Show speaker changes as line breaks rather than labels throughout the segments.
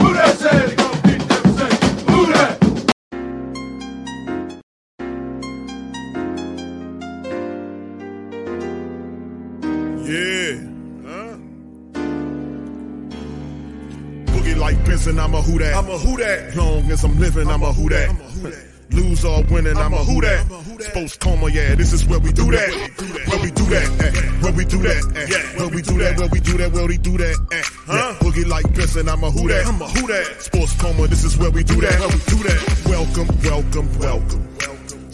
Who that say they gon' beat them Saints? Who that?
Yeah. Huh? Boogie like Benson, I'm a who that. I'm a who that. Long as I'm living, I'm a who that. Lose or winning, I'm a who that. Sports coma, yeah, this is where we do that. Where we do that, where we do that, where we do that, where we do that, where we do that, huh? Boogie like Benson, I'm a who that. I'm a who that. Sports coma, this is where we do that. Where we do that. Welcome, welcome, welcome.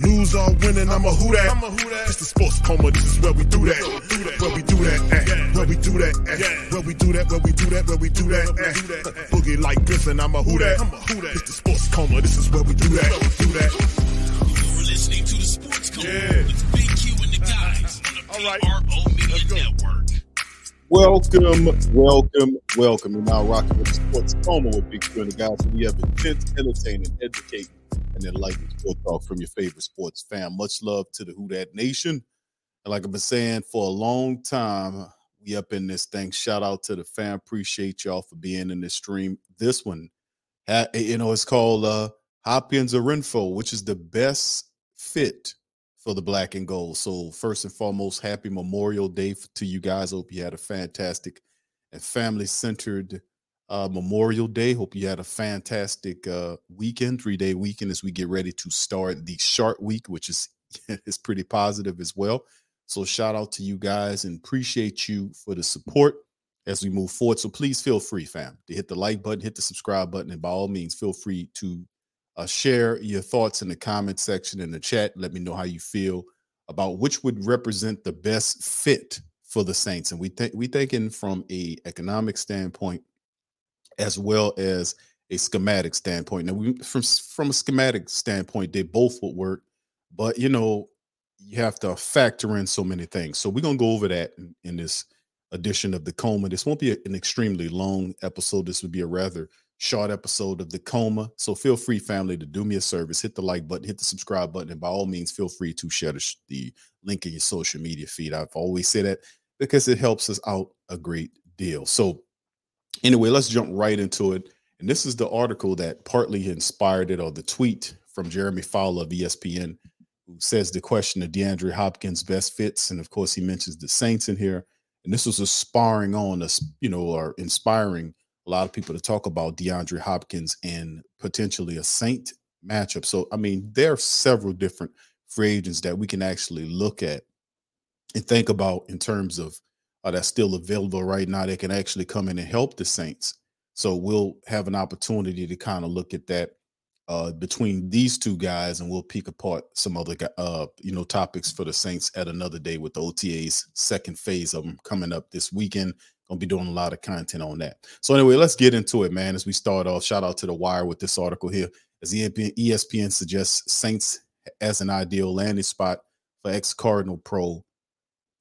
Lose or winning, I'm a who that. I'm a who that. It's the sports coma, this is where we do that. Where we do that, eh. Where we do that, eh. Where we do that, where we do that, where we do that, eh. Boogie like this, and I'm a who that. It's the sports coma, this is where we do that. Do that.
You're listening to the Sports Coma
Yeah.
with Big Q and the guys on the PRO Media Network.
Welcome, welcome, welcome. You're now rocking with the Sports Coma with Big Q and the guys. We have intense, entertaining, educating, and enlightening sport talk from your favorite sports fan. Much love to the Who That Nation. And like I've been saying for a long time, we up in this thing. Shout out to the fan. Appreciate y'all for being in this stream. This one, you know, it's called uh Hopkins or Renfrow, which is the best fit for the black and gold. So first and foremost, happy Memorial Day to you guys. Hope you had a fantastic and family-centered uh, Memorial Day. Hope you had a fantastic uh, weekend, three-day weekend as we get ready to start the Shark Week, which is is pretty positive as well. So shout out to you guys and appreciate you for the support as we move forward. So please feel free, fam, to hit the like button, hit the subscribe button, and by all means, feel free to uh, share your thoughts in the comment section in the chat. Let me know how you feel about which would represent the best fit for the Saints. And we think we thinking from a economic standpoint as well as a schematic standpoint. Now, we from from a schematic standpoint, they both would work, but you know, you have to factor in so many things. So we're gonna go over that in, in this edition of the coma. This won't be a- an extremely long episode. This would be a rather short episode of the coma. So feel free, family, to do me a service. Hit the like button, hit the subscribe button, and by all means, feel free to share the, the link in your social media feed. I've always said that because it helps us out a great deal. So anyway, let's jump right into it. And this is the article that partly inspired it, or the tweet from Jeremy Fowler of ESPN, who says the question of DeAndre Hopkins' best fits. And of course, he mentions the Saints in here. And this was aspiring on us, you know, or inspiring a lot of people to talk about DeAndre Hopkins and potentially a Saint matchup. So, I mean, there are several different free agents that we can actually look at and think about in terms of uh, that's still available right now. They can actually come in and help the Saints. So we'll have an opportunity to kind of look at that uh, between these two guys, and we'll pick apart some other uh, you know topics for the Saints at another day with the OTAs second phase of them coming up this weekend. Gonna be doing a lot of content on that. So anyway, let's get into it, man. As we start off, shout out to the Wire with this article here. As ESPN, suggests Saints as an ideal landing spot for ex Cardinal pro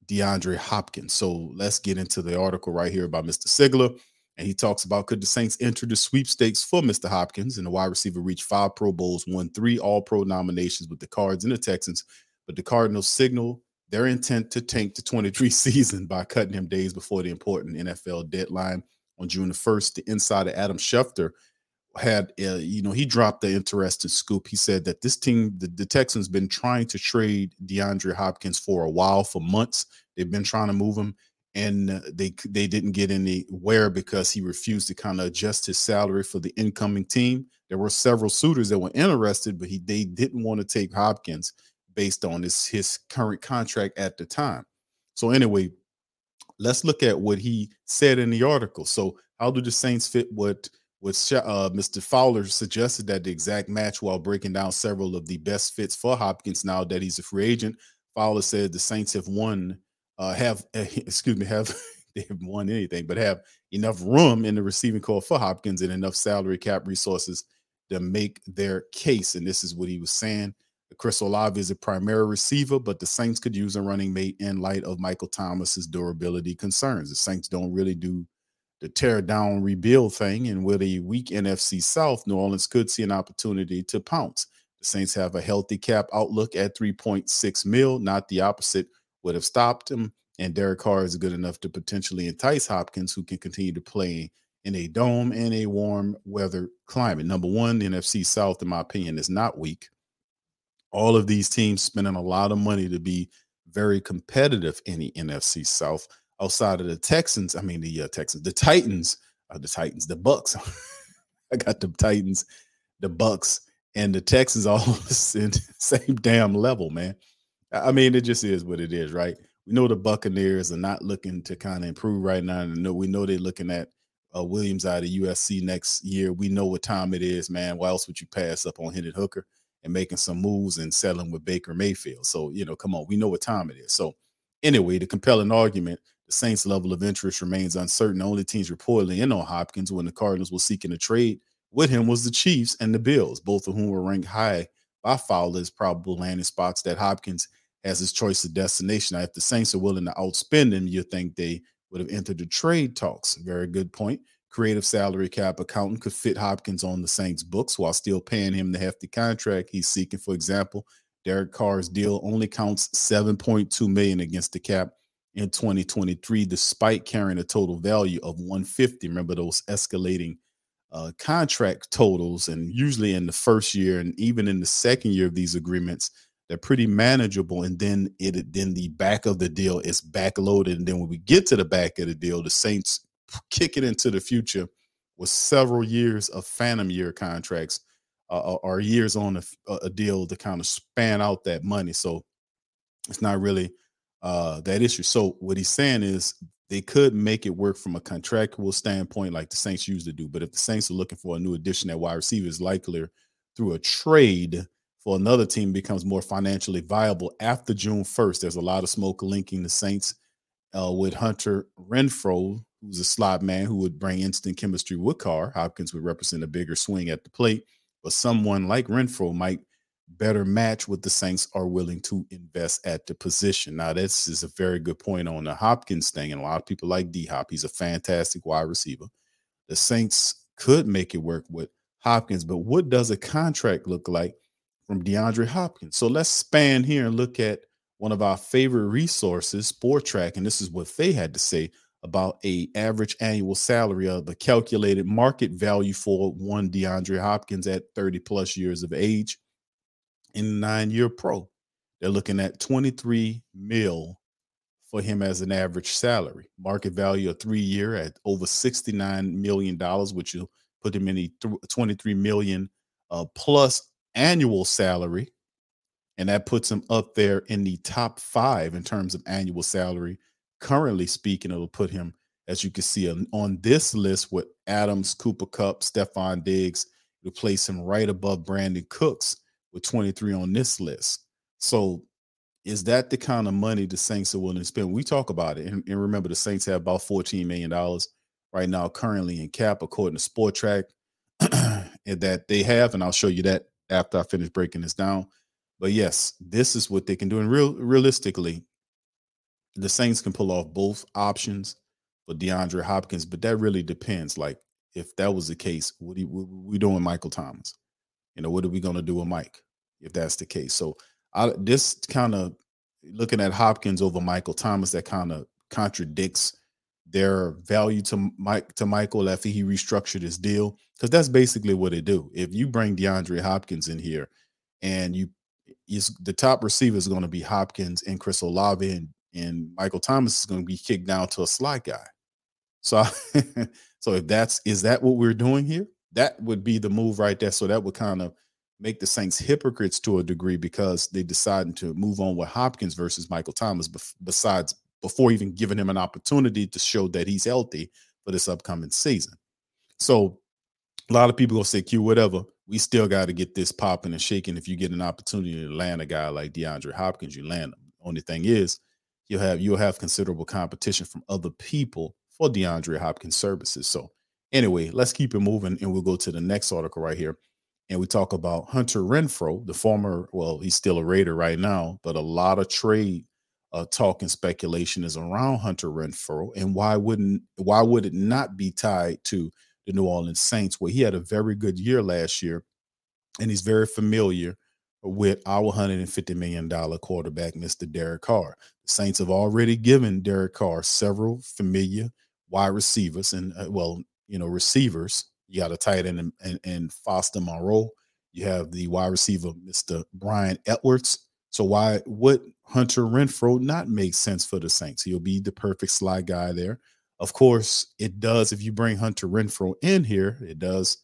DeAndre Hopkins. So let's get into the article right here by Mr. Sigler. And he talks about could the Saints enter the sweepstakes for Mr. Hopkins? And the wide receiver reached five Pro Bowls, won three All Pro nominations with the Cards and the Texans. But the Cardinals signal their intent to tank the 23 season by cutting him days before the important NFL deadline on June the 1st. The insider Adam Schefter had, uh, you know, he dropped the interesting scoop. He said that this team, the, the Texans, been trying to trade DeAndre Hopkins for a while, for months. They've been trying to move him, and uh, they they didn't get anywhere because he refused to kind of adjust his salary for the incoming team. There were several suitors that were interested, but he they didn't want to take Hopkins based on his his current contract at the time. So anyway, let's look at what he said in the article. So how do the Saints fit what Sha- uh, Mr. Fowler suggested that the exact match while breaking down several of the best fits for Hopkins now that he's a free agent. Fowler said the Saints have won, uh, have excuse me, have they haven't won anything, but have enough room in the receiving core for Hopkins and enough salary cap resources to make their case. And this is what he was saying. Chris Olave is a primary receiver, but the Saints could use a running mate in light of Michael Thomas's durability concerns. The Saints don't really do the tear down rebuild thing, and with a weak NFC South, New Orleans could see an opportunity to pounce. The Saints have a healthy cap outlook at 3.6 mil, not the opposite would have stopped him. And Derek Carr is good enough to potentially entice Hopkins, who can continue to play in a dome and a warm weather climate. Number one, the NFC South, in my opinion, is not weak. All of these teams spending a lot of money to be very competitive in the NFC South. Outside of the Texans, I mean the uh, Texans, the Titans, uh, the Titans, the Bucks. I got the Titans, the Bucks, and the Texans all on the same damn level, man. I I mean, it just is what it is, right? We know the Buccaneers are not looking to kind of improve right now. And know we know they're looking at uh, Williams out of USC next year. We know what time it is, man. Why else would you pass up on Hendon Hooker and making some moves and settling with Baker Mayfield? So, you know, come on, we know what time it is. So, anyway, the compelling argument the Saints' level of interest remains uncertain. The only teams reportedly in on Hopkins when the Cardinals were seeking a trade with him was the Chiefs and the Bills, both of whom were ranked high by Fowler as probable landing spots that Hopkins has his choice of destination. Now, if the Saints are willing to outspend him, you think they would have entered the trade talks. Very good point. Creative salary cap accountant could fit Hopkins on the Saints' books while still paying him the hefty contract he's seeking. For example, Derek Carr's deal only counts 7.2 million against the cap in 2023, despite carrying a total value of 150. Remember those escalating uh, contract totals, and usually in the first year and even in the second year of these agreements, they're pretty manageable. And then it then the back of the deal is backloaded, and then when we get to the back of the deal, the Saints kick it into the future with several years of phantom year contracts uh, or years on a, a deal to kind of span out that money. So it's not really uh, that issue. So what he's saying is they could make it work from a contractual standpoint, like the Saints used to do. But if the Saints are looking for a new addition at wide receiver, is likelier through a trade for another team becomes more financially viable after June 1st. There's a lot of smoke linking the Saints uh, with Hunter Renfrow, who's a slot man who would bring instant chemistry with Carr. Hopkins would represent a bigger swing at the plate, but someone like Renfrow might better match what the Saints are willing to invest at the position. Now, this is a very good point on the Hopkins thing, and a lot of people like D Hop. He's a fantastic wide receiver. The Saints could make it work with Hopkins, but what does a contract look like from DeAndre Hopkins? So let's span here and look at one of our favorite resources, Spotrac, and this is what they had to say about a average annual salary of the calculated market value for one DeAndre Hopkins at 30 plus years of age in nine year pro. They're looking at 23 mil for him as an average salary. Market value of three year at over 69 million dollars, which will put him in the 23 million uh, plus annual salary. And that puts him up there in the top five in terms of annual salary. Currently speaking, it'll put him, as you can see, on, this list with Adams, Cooper Kupp, Stefon Diggs, to place him right above Brandin Cooks with 23 on this list. So is that the kind of money the Saints are willing to spend? We talk about it. And, and remember, the Saints have about $14 million right now currently in cap, according to Spotrac, that they have. And I'll show you that after I finish breaking this down. But yes, this is what they can do. And real realistically, the Saints can pull off both options for DeAndre Hopkins, but that really depends. Like, if that was the case, what, what we doing Michael Thomas? You know, what are we going to do with Mike if that's the case? So, I, this kind of looking at Hopkins over Michael Thomas, that kind of contradicts their value to Mike to Michael after he restructured his deal because that's basically what they do. If you bring DeAndre Hopkins in here and you is the top receiver is going to be Hopkins and Chris Olave and, and Michael Thomas is going to be kicked down to a slot guy. So so if that's is that what we're doing here? That would be the move right there. So that would kind of make the Saints hypocrites to a degree because they decided to move on with Hopkins versus Michael Thomas besides before even giving him an opportunity to show that he's healthy for this upcoming season. So a lot of people gonna say, Q, whatever. We still got to get this popping and shaking. If you get an opportunity to land a guy like DeAndre Hopkins, you land him. Only thing is, you'll have you'll have considerable competition from other people for DeAndre Hopkins services. So anyway, let's keep it moving and we'll go to the next article right here. And we talk about Hunter Renfrow, the former, well, he's still a Raider right now, but a lot of trade uh, talk and speculation is around Hunter Renfrow, and why wouldn't why would it not be tied to the New Orleans Saints, where he had a very good year last year, and he's very familiar with our 150 million dollar quarterback, Mr. Derek Carr. The Saints have already given Derek Carr several familiar wide receivers, and uh, well, you know, receivers. You got a tight end and, and, and Foster Moreau. You have the wide receiver, Mr. Bryan Edwards so why would Hunter Renfrow not make sense for the Saints? He'll be the perfect slide guy there. Of course, it does if you bring Hunter Renfrow in here, it does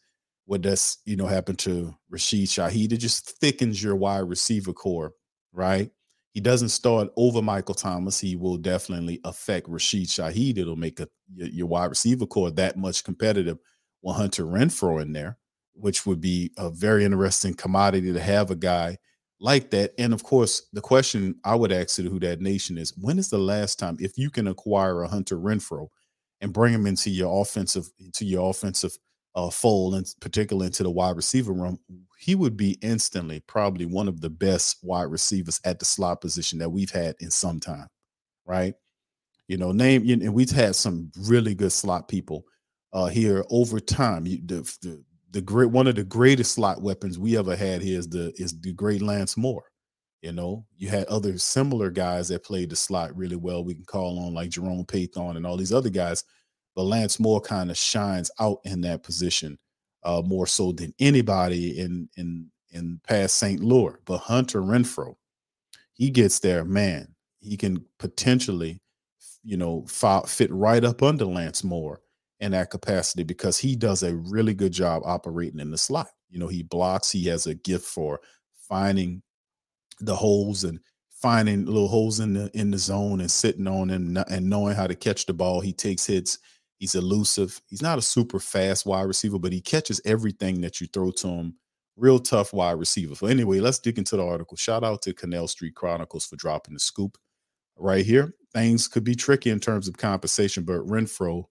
what does you know happen to Rashid Shaheed. It just thickens your wide receiver core, right? He doesn't start over Michael Thomas. He will definitely affect Rashid Shaheed. It'll make a, your wide receiver core that much competitive with Hunter Renfrow in there, which would be a very interesting commodity to have a guy – like that. And of course, the question I would ask to who that nation is when is the last time, if you can acquire a Hunter Renfrow and bring him into your offensive, into your offensive uh, fold, and particularly into the wide receiver room, he would be instantly probably one of the best wide receivers at the slot position that we've had in some time, right? You know, name and we've had some really good slot people uh, here over time. You, the, the the great one of the greatest slot weapons we ever had here is the is the great Lance Moore. You know, you had other similar guys that played the slot really well. We can call on like Jerome Pathon and all these other guys, but Lance Moore kind of shines out in that position uh, more so than anybody in in in past St. Louis. But Hunter Renfrow, he gets there, man. He can potentially, you know, fit right up under Lance Moore in that capacity because he does a really good job operating in the slot. You know, he blocks, he has a gift for finding the holes and finding little holes in the in the zone and sitting on and and knowing how to catch the ball. He takes hits. He's elusive. He's not a super fast wide receiver, but he catches everything that you throw to him. Real tough wide receiver. So anyway, let's dig into the article. Shout out to Canal Street Chronicles for dropping the scoop right here. Things could be tricky in terms of compensation, but Renfrow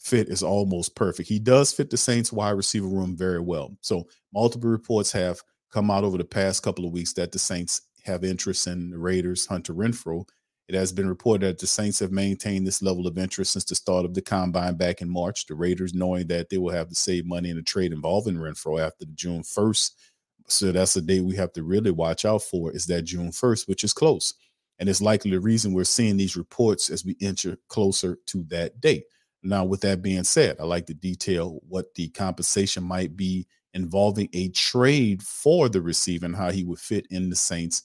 fit is almost perfect. He does fit the Saints wide receiver room very well. So multiple reports have come out over the past couple of weeks that the Saints have interest in the Raiders, Hunter Renfrow. It has been reported that the Saints have maintained this level of interest since the start of the combine back in March. The Raiders, knowing that they will have to save money in a trade involving Renfrow after June 1st. So that's the day we have to really watch out for is that June 1st, which is close. And it's likely the reason we're seeing these reports as we enter closer to that date. Now, with that being said, I like to detail what the compensation might be involving a trade for the receiver and how he would fit in the Saints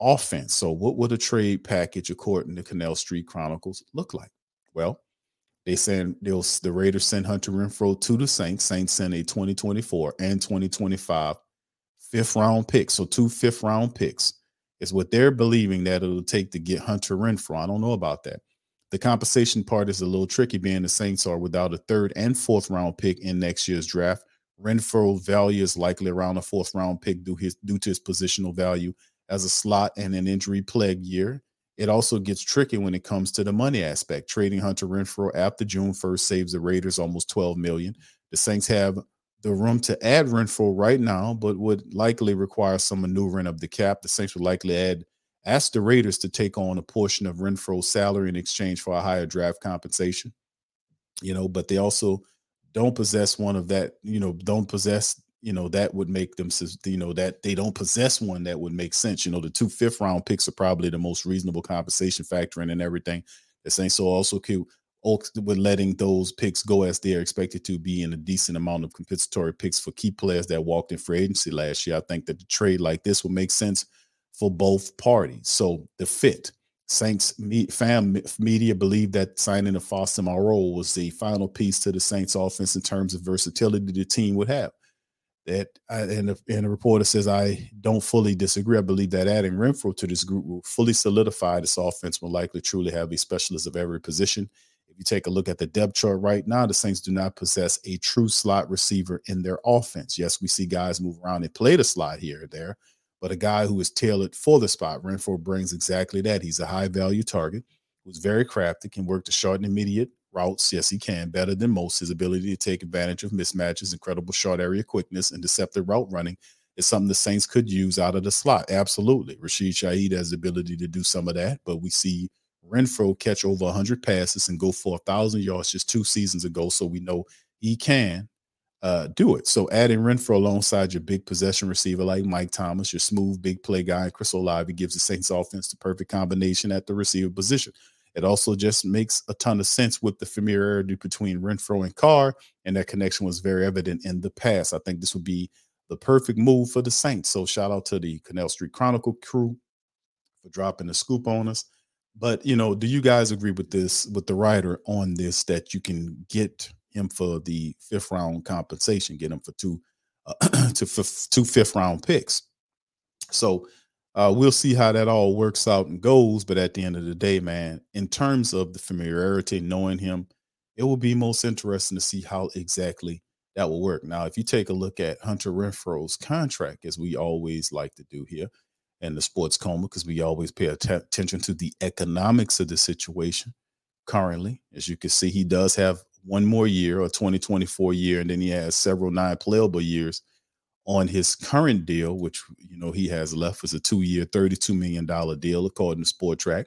offense. So, what would a trade package, according to Canal Street Chronicles, look like? Well, they send they'll the Raiders send Hunter Renfrow to the Saints. Saints send a 2024 and 2025 fifth round pick. So two fifth round picks is what they're believing that it'll take to get Hunter Renfrow. I don't know about that. The compensation part is a little tricky, being the Saints are without a third and fourth round pick in next year's draft. Renfrow value is likely around a fourth round pick due his due to his positional value as a slot and an injury plague year. It also gets tricky when it comes to the money aspect. Trading Hunter Renfrow after June 1st saves the Raiders almost 12 million. The Saints have the room to add Renfrow right now, but would likely require some maneuvering of the cap. The Saints would likely add ask the Raiders to take on a portion of Renfrow's salary in exchange for a higher draft compensation. You know, but they also don't possess one of that, you know, don't possess, you know, that would make them, you know, that they don't possess one that would make sense. You know, the two fifth round picks are probably the most reasonable compensation factoring and everything. The Saints so also could with letting those picks go as they are expected to be in a decent amount of compensatory picks for key players that walked in free agency last year. I think that the trade like this will make sense for both parties. So the fit. Saints fan media believe that signing of Foster Moreau was the final piece to the Saints offense in terms of versatility the team would have. That uh, and, the, and the reporter says I don't fully disagree. I believe that adding Renfrow to this group will fully solidify this offense. Will likely truly have a specialist of every position If you take a look at the depth chart right now, the Saints do not possess a true slot receiver in their offense. Yes, we see guys move around and play the slot here there, but a guy who is tailored for the spot, Renfrow brings exactly that. He's a high value target who's very crafty, can work the short and immediate routes. Yes, he can better than most. His ability to take advantage of mismatches, incredible short area quickness, and deceptive route running is something the Saints could use out of the slot. Absolutely. Rashid Shaheed has the ability to do some of that, but we see Renfrow catch over 100 passes and go for a thousand yards just two seasons ago. So we know he can uh, do it. So adding Renfrow alongside your big possession receiver like Mike Thomas, your smooth big play guy, Chris Olave gives the Saints offense the perfect combination at the receiver position. It also just makes a ton of sense with the familiarity between Renfrow and Carr, and that connection was very evident in the past. I think this would be the perfect move for the Saints. So shout out to the Canal Street Chronicle crew for dropping the scoop on us. But you know, do you guys agree with this with the writer on this that you can get him for the fifth round compensation, get him for two uh, to f- two fifth round picks? So uh, we'll see how that all works out and goes. But at the end of the day, man, in terms of the familiarity, knowing him, it will be most interesting to see how exactly that will work. Now, if you take a look at Hunter Renfrow's contract, as we always like to do here, and the sports coma because we always pay att- attention to the economics of the situation currently. As you can see, he does have one more year, a 2024 year, and then he has several non playable years on his current deal, which you know he has left is a two year, $32 million deal, according to Spotrac.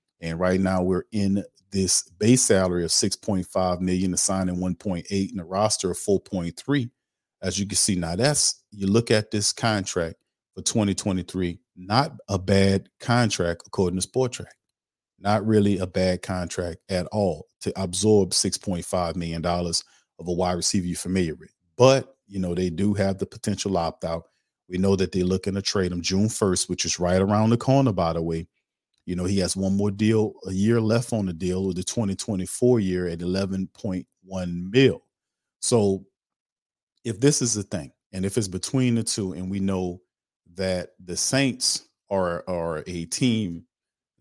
And right now we're in this base salary of 6.5 million, the signing 1.8, and a roster of 4.3. As you can see, now that's you look at this contract for 2023, not a bad contract according to Spotrac. Not really a bad contract at all to absorb $6.5 million of a wide receiver you're familiar with. But, you know, they do have the potential opt out. We know that they're looking to trade him June 1st, which is right around the corner, by the way. You know, he has one more deal, a year left on the deal with the 2024 year at 11.1 mil. So if this is the thing, and if it's between the two, and we know that the Saints are are a team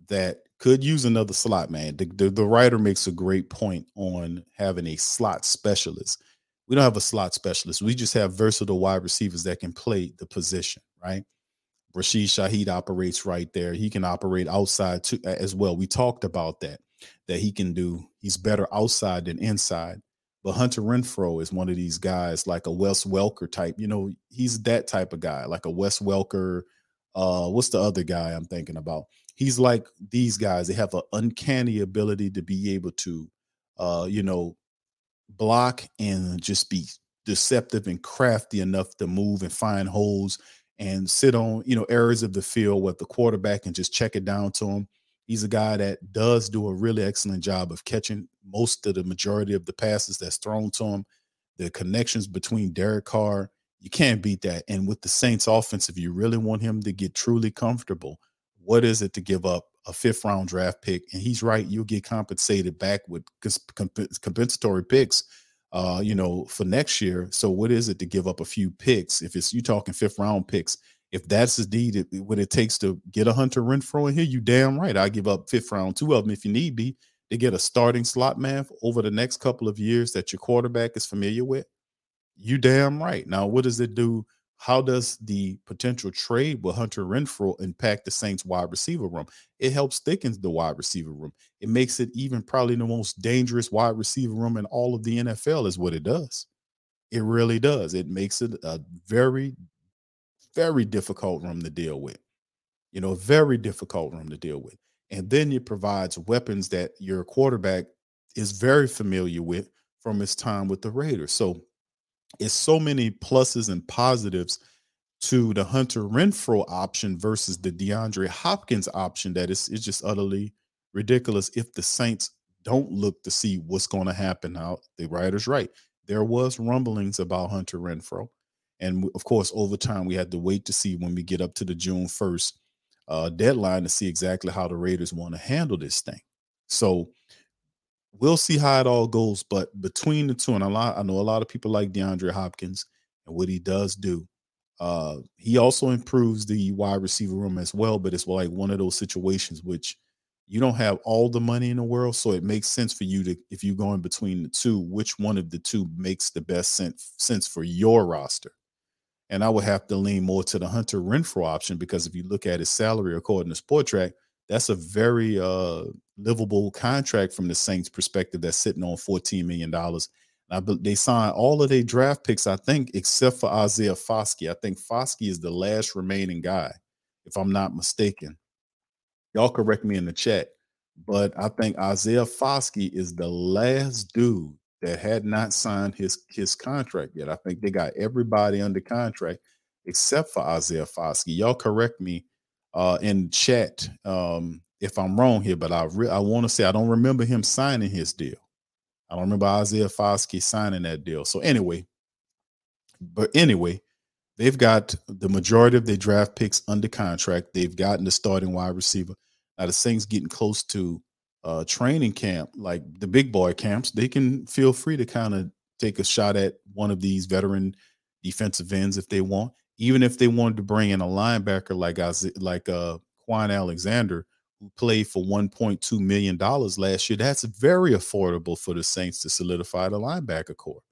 that could use another slot man. The, the, the writer makes a great point on having a slot specialist. We don't have a slot specialist. We just have versatile wide receivers that can play the position, right? Rashid Shaheed operates right there. He can operate outside too, as well. We talked about that, that he can do. He's better outside than inside. But Hunter Renfrow is one of these guys, like a Wes Welker type. You know, he's that type of guy, like a Wes Welker. Uh, what's the other guy I'm thinking about? He's like these guys. They have an uncanny ability to be able to, uh, you know, block and just be deceptive and crafty enough to move and find holes and sit on, you know, areas of the field with the quarterback and just check it down to him. He's a guy that does do a really excellent job of catching most of the majority of the passes that's thrown to him. The connections between Derek Carr, you can't beat that. And with the Saints offense, if you really want him to get truly comfortable, what is it to give up a fifth round draft pick? And he's right, you'll get compensated back with compensatory picks uh, you know, for next year. So what is it to give up a few picks? If it's you talking fifth round picks, if that's indeed what it takes to get a Hunter Renfrow in here, you damn right. I give up fifth round, two of them if you need be to get a starting slot man over the next couple of years that your quarterback is familiar with. You damn right. Now, what does it do how does the potential trade with Hunter Renfrow impact the Saints wide receiver room? It helps thicken the wide receiver room. It makes it even probably the most dangerous wide receiver room in all of the NFL, is what it does. It really does. It makes it a very, very difficult room to deal with. You know, very difficult room to deal with. And then it provides weapons that your quarterback is very familiar with from his time with the Raiders. So it's so many pluses and positives to the Hunter Renfrow option versus the DeAndre Hopkins option that is it's just utterly ridiculous if the Saints don't look to see what's going to happen. Now, the writer's right. There was rumblings about Hunter Renfrow. And of course, over time, we had to wait to see when we get up to the June 1st uh, deadline to see exactly how the Raiders want to handle this thing. So we'll see how it all goes. But between the two, and a lot, I know a lot of people like DeAndre Hopkins and what he does do. Uh, he also improves the wide receiver room as well, but it's like one of those situations which you don't have all the money in the world, so it makes sense for you to if you go in between the two, which one of the two makes the best sense sense for your roster. And I would have to lean more to the Hunter Renfrow option because if you look at his salary according to Spotrac, that's a very uh, livable contract from the Saints' perspective. That's sitting on fourteen million dollars. They signed all of their draft picks, I think, except for Isaiah Foskey. I think Foskey is the last remaining guy, if I'm not mistaken. Y'all correct me in the chat, but I think Isaiah Foskey is the last dude that had not signed his his contract yet. I think they got everybody under contract except for Isaiah Foskey. Y'all correct me uh, in chat um, if I'm wrong here, but I re- I want to say I don't remember him signing his deal. I don't remember Isaiah Foskey signing that deal. So anyway, but anyway, they've got the majority of their draft picks under contract. They've gotten the starting wide receiver. Now the Saints getting close to uh, training camp, like the big boy camps. They can feel free to kind of take a shot at one of these veteran defensive ends if they want even if they wanted to bring in a linebacker like like uh Kwon Alexander, who played for 1.2 million dollars last year, that's very affordable for the Saints to solidify the linebacker core.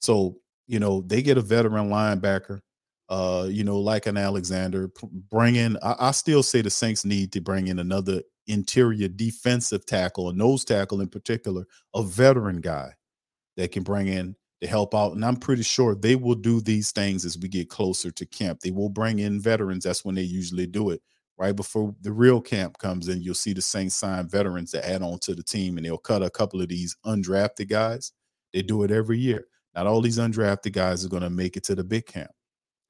So you know they get a veteran linebacker, uh, you know, like an Alexander. Bring in. I, I still say the Saints need to bring in another interior defensive tackle, a nose tackle in particular, a veteran guy that can bring in to help out. And I'm pretty sure they will do these things as we get closer to camp. They will bring in veterans. That's when they usually do it. Right before the real camp comes in, you'll see the Saints sign veterans to add on to the team, and they'll cut a couple of these undrafted guys. They do it every year. Not all these undrafted guys are going to make it to the big camp.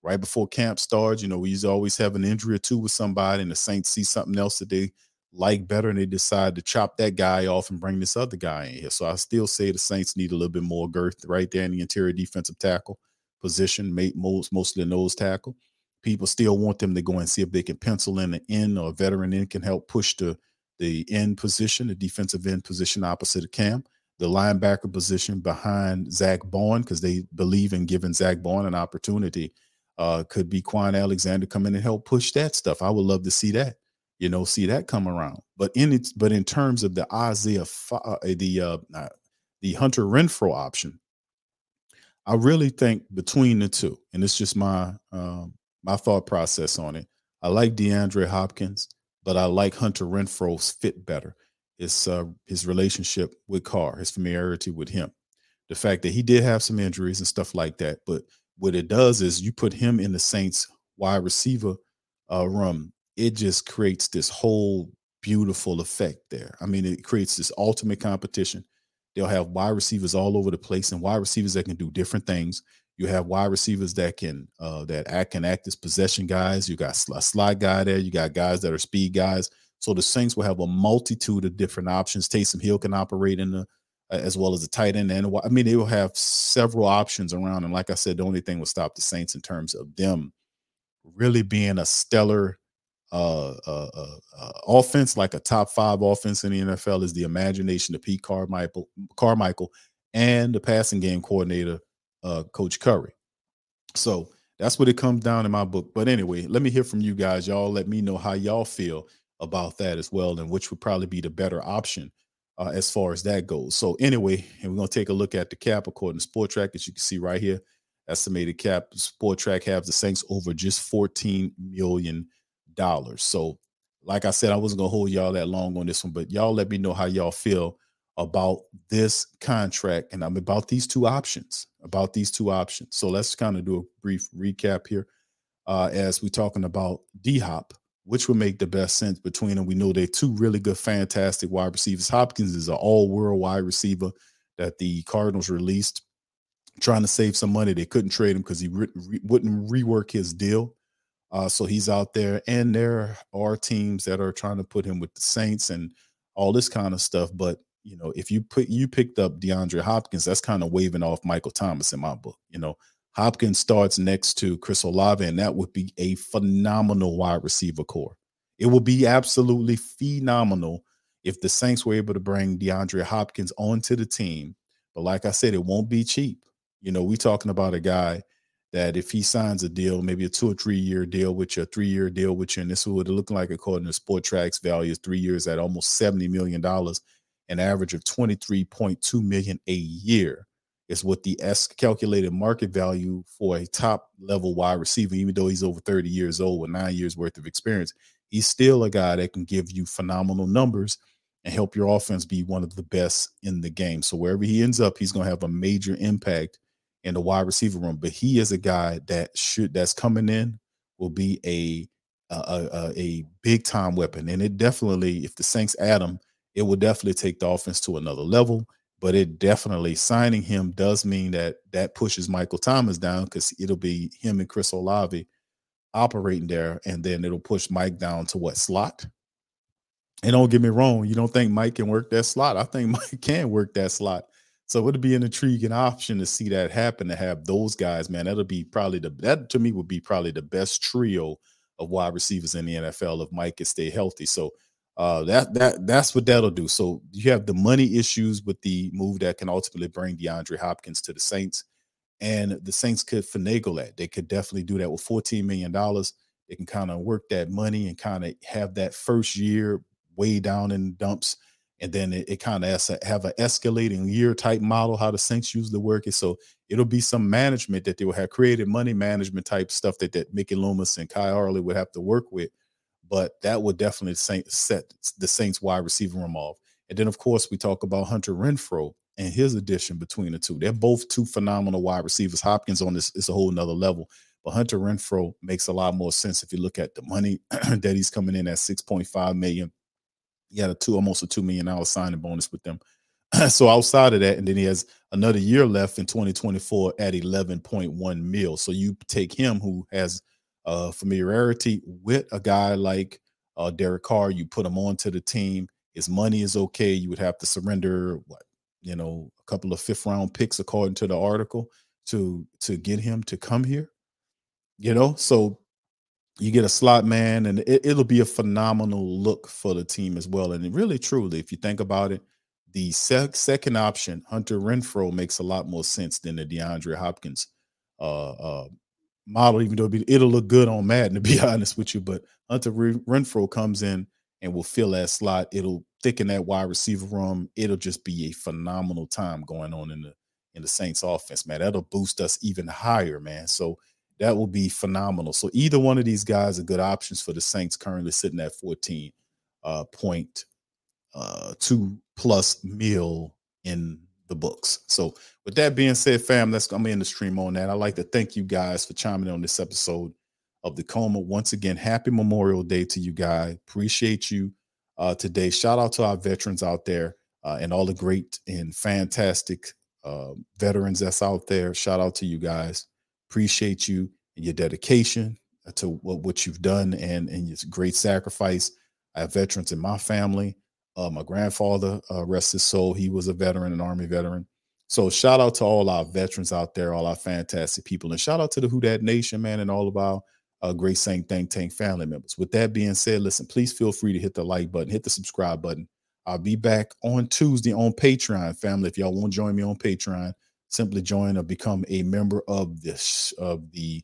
Right before camp starts, you know, we always have an injury or two with somebody, and the Saints see something else that they like better and they decide to chop that guy off and bring this other guy in here. So I still say the Saints need a little bit more girth right there in the interior defensive tackle position, most mostly nose tackle. People still want them to go and see if they can pencil in an end or a veteran end can help push the the end position, the defensive end position opposite of Cam, the linebacker position behind Zack Baun, because they believe in giving Zack Baun an opportunity. Uh, could be Kwon Alexander come in and help push that stuff. I would love to see that you know, see that come around. But in it, but in terms of the Isaiah, uh, the uh, uh, the Hunter Renfrow option, I really think between the two, and it's just my um, my thought process on it. I like DeAndre Hopkins, but I like Hunter Renfrow's fit better. It's uh, his relationship with Carr, his familiarity with him. the fact that he did have some injuries and stuff like that. But what it does is you put him in the Saints wide receiver uh, room. It just creates this whole beautiful effect there. I mean, it creates this ultimate competition. They'll have wide receivers all over the place and wide receivers that can do different things. You have wide receivers that can uh, that act can act as possession guys. You got a slide guy there. You got guys that are speed guys. So the Saints will have a multitude of different options. Taysom Hill can operate in the as well as a tight end. And I mean, they will have several options around. And like I said, the only thing will stop the Saints in terms of them really being a stellar uh, uh, uh, offense, like a top five offense in the NFL, is the imagination of Pete Carmichael, Carmichael, and the passing game coordinator, uh, Coach Curry. So that's what it comes down in my book. But anyway, let me hear from you guys. Y'all let me know how y'all feel about that as well, and which would probably be the better option uh, as far as that goes. So anyway, and we're gonna take a look at the cap according to Track as you can see right here. Estimated cap Spotrac has the Saints over just 14 million dollars. So, like I said, I wasn't gonna hold y'all that long on this one, but y'all let me know how y'all feel about this contract and I'm about these two options. About these two options. So let's kind of do a brief recap here. Uh, as we're talking about D Hop which would make the best sense between them. We know they're two really good, fantastic wide receivers. Hopkins is an all-world wide receiver that the Cardinals released, trying to save some money. They couldn't trade him because he re- re- wouldn't rework his deal. Uh, so he's out there, and there are teams that are trying to put him with the Saints and all this kind of stuff. But you know, if you put you picked up DeAndre Hopkins, that's kind of waving off Michael Thomas in my book. You know, Hopkins starts next to Chris Olave, and that would be a phenomenal wide receiver core. It would be absolutely phenomenal if the Saints were able to bring DeAndre Hopkins onto the team. But like I said, it won't be cheap. You know, we're talking about a guy that if he signs a deal, maybe a two or three year deal with you, a three year deal with you, and this would look like according to Spotrac's value is three years at almost $70 million, an average of 23.2 million a year is what the S calculated market value for a top level wide receiver, even though he's over 30 years old with nine years worth of experience, he's still a guy that can give you phenomenal numbers and help your offense be one of the best in the game. So wherever he ends up, he's going to have a major impact in the wide receiver room. But he is a guy that should that's coming in will be a a, a, a big time weapon, and it definitely, if the Saints add him, it will definitely take the offense to another level but it definitely signing him does mean that that pushes Michael Thomas down because it'll be him and Chris Olave operating there, and then it'll push Mike down to what slot. And don't get me wrong, you don't think Mike can work that slot? I think Mike can work that slot. So it'd be an intriguing option to see that happen to have those guys, man. That'll be probably the that to me would be probably the best trio of wide receivers in the NFL if Mike can stay healthy. So uh, that that that's what that'll do. So you have the money issues with the move that can ultimately bring DeAndre Hopkins to the Saints, and the Saints could finagle that. They could definitely do that with fourteen million dollars. They can kind of work that money and kind of have that first year way down in dumps, and then it, it kind of has to have an escalating year type model. How the Saints usually work it, so it'll be some management that they will have created money management type stuff that that Mickey Loomis and Khai Harley would have to work with but that would definitely set the Saints wide receiver room off. And then, of course, we talk about Hunter Renfrow and his addition between the two. They're both two phenomenal wide receivers. Hopkins on this is a whole nother level, but Hunter Renfrow makes a lot more sense if you look at the money that he's coming in at 6.5 million. He had a two almost a two million dollar signing bonus with them. so outside of that, and then he has another year left in 2024 at 11.1 mil. So you take him who has uh, familiarity with a guy like uh, Derek Carr. You put him onto the team. His money is okay. You would have to surrender what you know a couple of fifth round picks according to the article to to get him to come here. You know, so you get a slot man, and it, it'll be a phenomenal look for the team as well. And really, truly, if you think about it, the sec- second option, Hunter Renfrow, makes a lot more sense than the DeAndre Hopkins uh, uh, model, even though it'll look good on Madden, to be honest with you. But Hunter Renfrow comes in and will fill that slot. It'll thicken that wide receiver room. It'll just be a phenomenal time going on in the in the Saints offense, man. That'll boost us even higher, man. So that will be phenomenal. So either one of these guys are good options for the Saints currently sitting at 14 uh point uh two plus mil in the books. So, with that being said, fam, let's I'm in the stream on that. I'd like to thank you guys for chiming in on this episode of the Coma. Once again, happy Memorial Day to you guys. Appreciate you uh, today. Shout out to our veterans out there uh, and all the great and fantastic uh, veterans that's out there. Shout out to you guys. Appreciate you and your dedication to what, what you've done and, and your great sacrifice. I have veterans in my family. Uh, my grandfather, uh, rest his soul, he was a veteran, an Army veteran. So shout out to all our veterans out there, all our fantastic people, and shout out to the Who Dat Nation, man, and all of our uh, Great Saint Think Tank family members. With that being said, listen, please feel free to hit the like button, hit the subscribe button. I'll be back on Tuesday on Patreon, family. If y'all want to join me on Patreon, simply join or become a member of this of the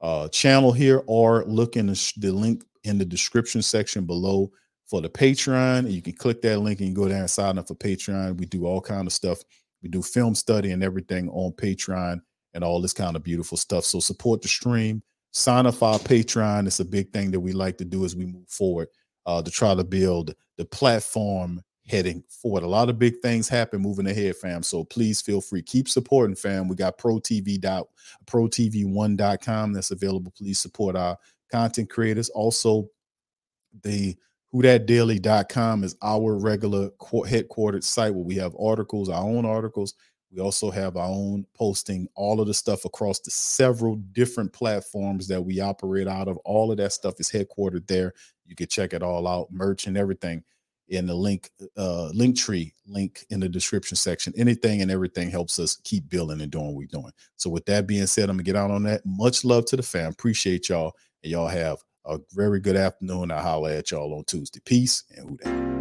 uh, channel here, or look in the, the link in the description section below for the Patreon. You can click that link and go there and sign up for Patreon. We do all kind of stuff. We do film study and everything on Patreon and all this kind of beautiful stuff. So support the stream. Sign up for our Patreon. It's a big thing that we like to do as we move forward uh, to try to build the platform heading forward. A lot of big things happen moving ahead, fam. So please feel free. Keep supporting, fam. We got ProTV dot ProTV1.com that's available. Please support our content creators. Also, the whodatdaily.com is our regular headquartered site where we have articles, our own articles. We also have our own posting, all of the stuff across the several different platforms that we operate out of. All of that stuff is headquartered there. You can check it all out, merch and everything in the link uh link tree link in the description section anything and everything helps us keep building and doing what we're doing so with that being said i'm gonna get out on that much love to the fam appreciate y'all and y'all have a very good afternoon i'll holler at y'all on tuesday peace and who that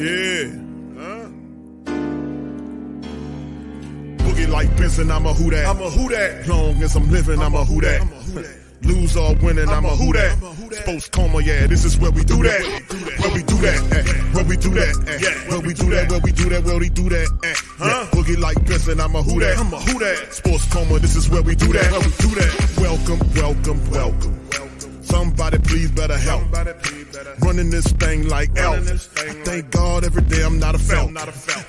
Yeah. Huh? Boogie like Benson, I'm a who that. I'm a who that. Long as I'm living, I'm a who that. Lose or winning, I'm a who that. Sports coma, yeah, this is where we do that. Where we do that, eh. where we do that, eh. where we do that, where we do that, where we do that, eh. Huh? Boogie like Benson, I'm a who that. I'm a who that. Sports coma, this is where we do that. Where we do that. Welcome, welcome, welcome. Somebody please better help. Running this thing like elf. I thank God every day I'm not a felt.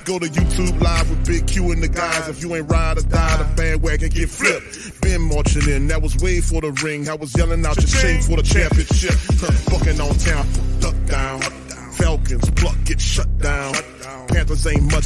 Go to YouTube live with Big Q and the guys. If you ain't ride or die, the bandwagon get flipped. Been marching in, that was way for the ring. I was yelling out your shame for the championship. Bucking on town, duck down. Falcons pluck get shut down. Panthers ain't much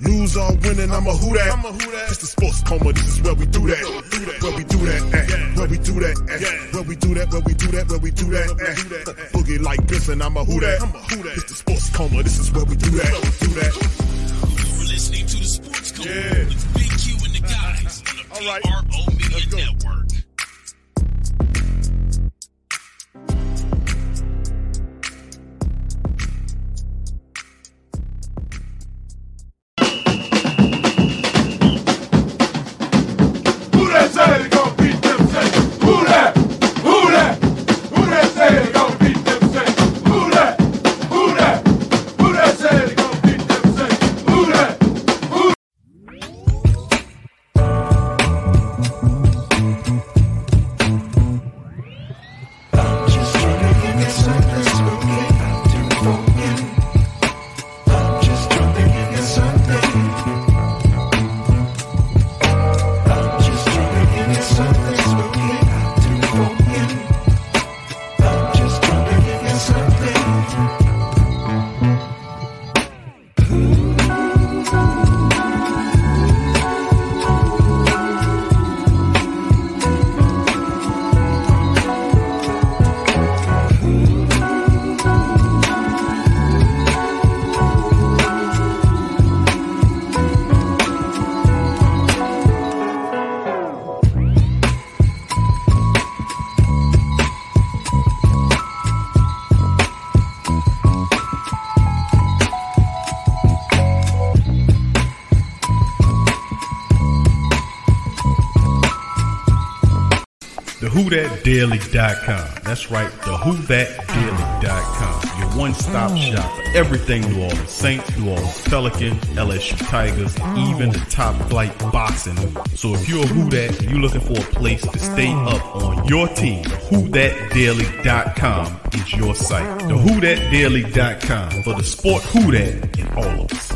Lose or winning, I'm a who that. It's the sports coma, this is where we do that. Where we do that, eh. Where we do that, eh. Where we do that, where we do that, where we do that, eh. Boogie like this and I'm a who that. It's the sports coma, this is where we do that. We do that.
You're listening to the Sports Coma
Yeah.
with Big Q and the guys on the
All right.
PRO Media Network.
WhoThatDaily.com. That's right, the WhoThatDaily.com. Your one-stop shop for everything New Orleans Saints, New Orleans Pelicans, LSU Tigers, even the top flight boxing. So if you're a Who That and you're looking for a place to stay up on your team, WhoThatDaily.com is your site. The WhoThatDaily.com for the sport Who That in all of us.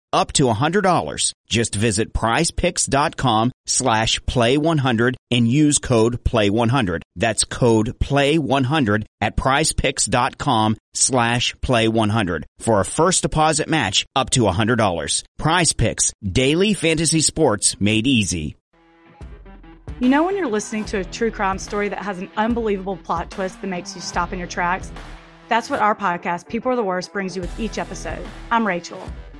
up to $100. Just visit prizepicks.com slash play100 and use code play100. That's code play100 at prizepicks.com slash play100 for a first deposit match up to $100. Prize Picks, daily fantasy sports made easy.
You know when you're listening to a true crime story that has an unbelievable plot twist that makes you stop in your tracks? That's what our podcast, People Are the Worst, brings you with each episode. I'm Rachel.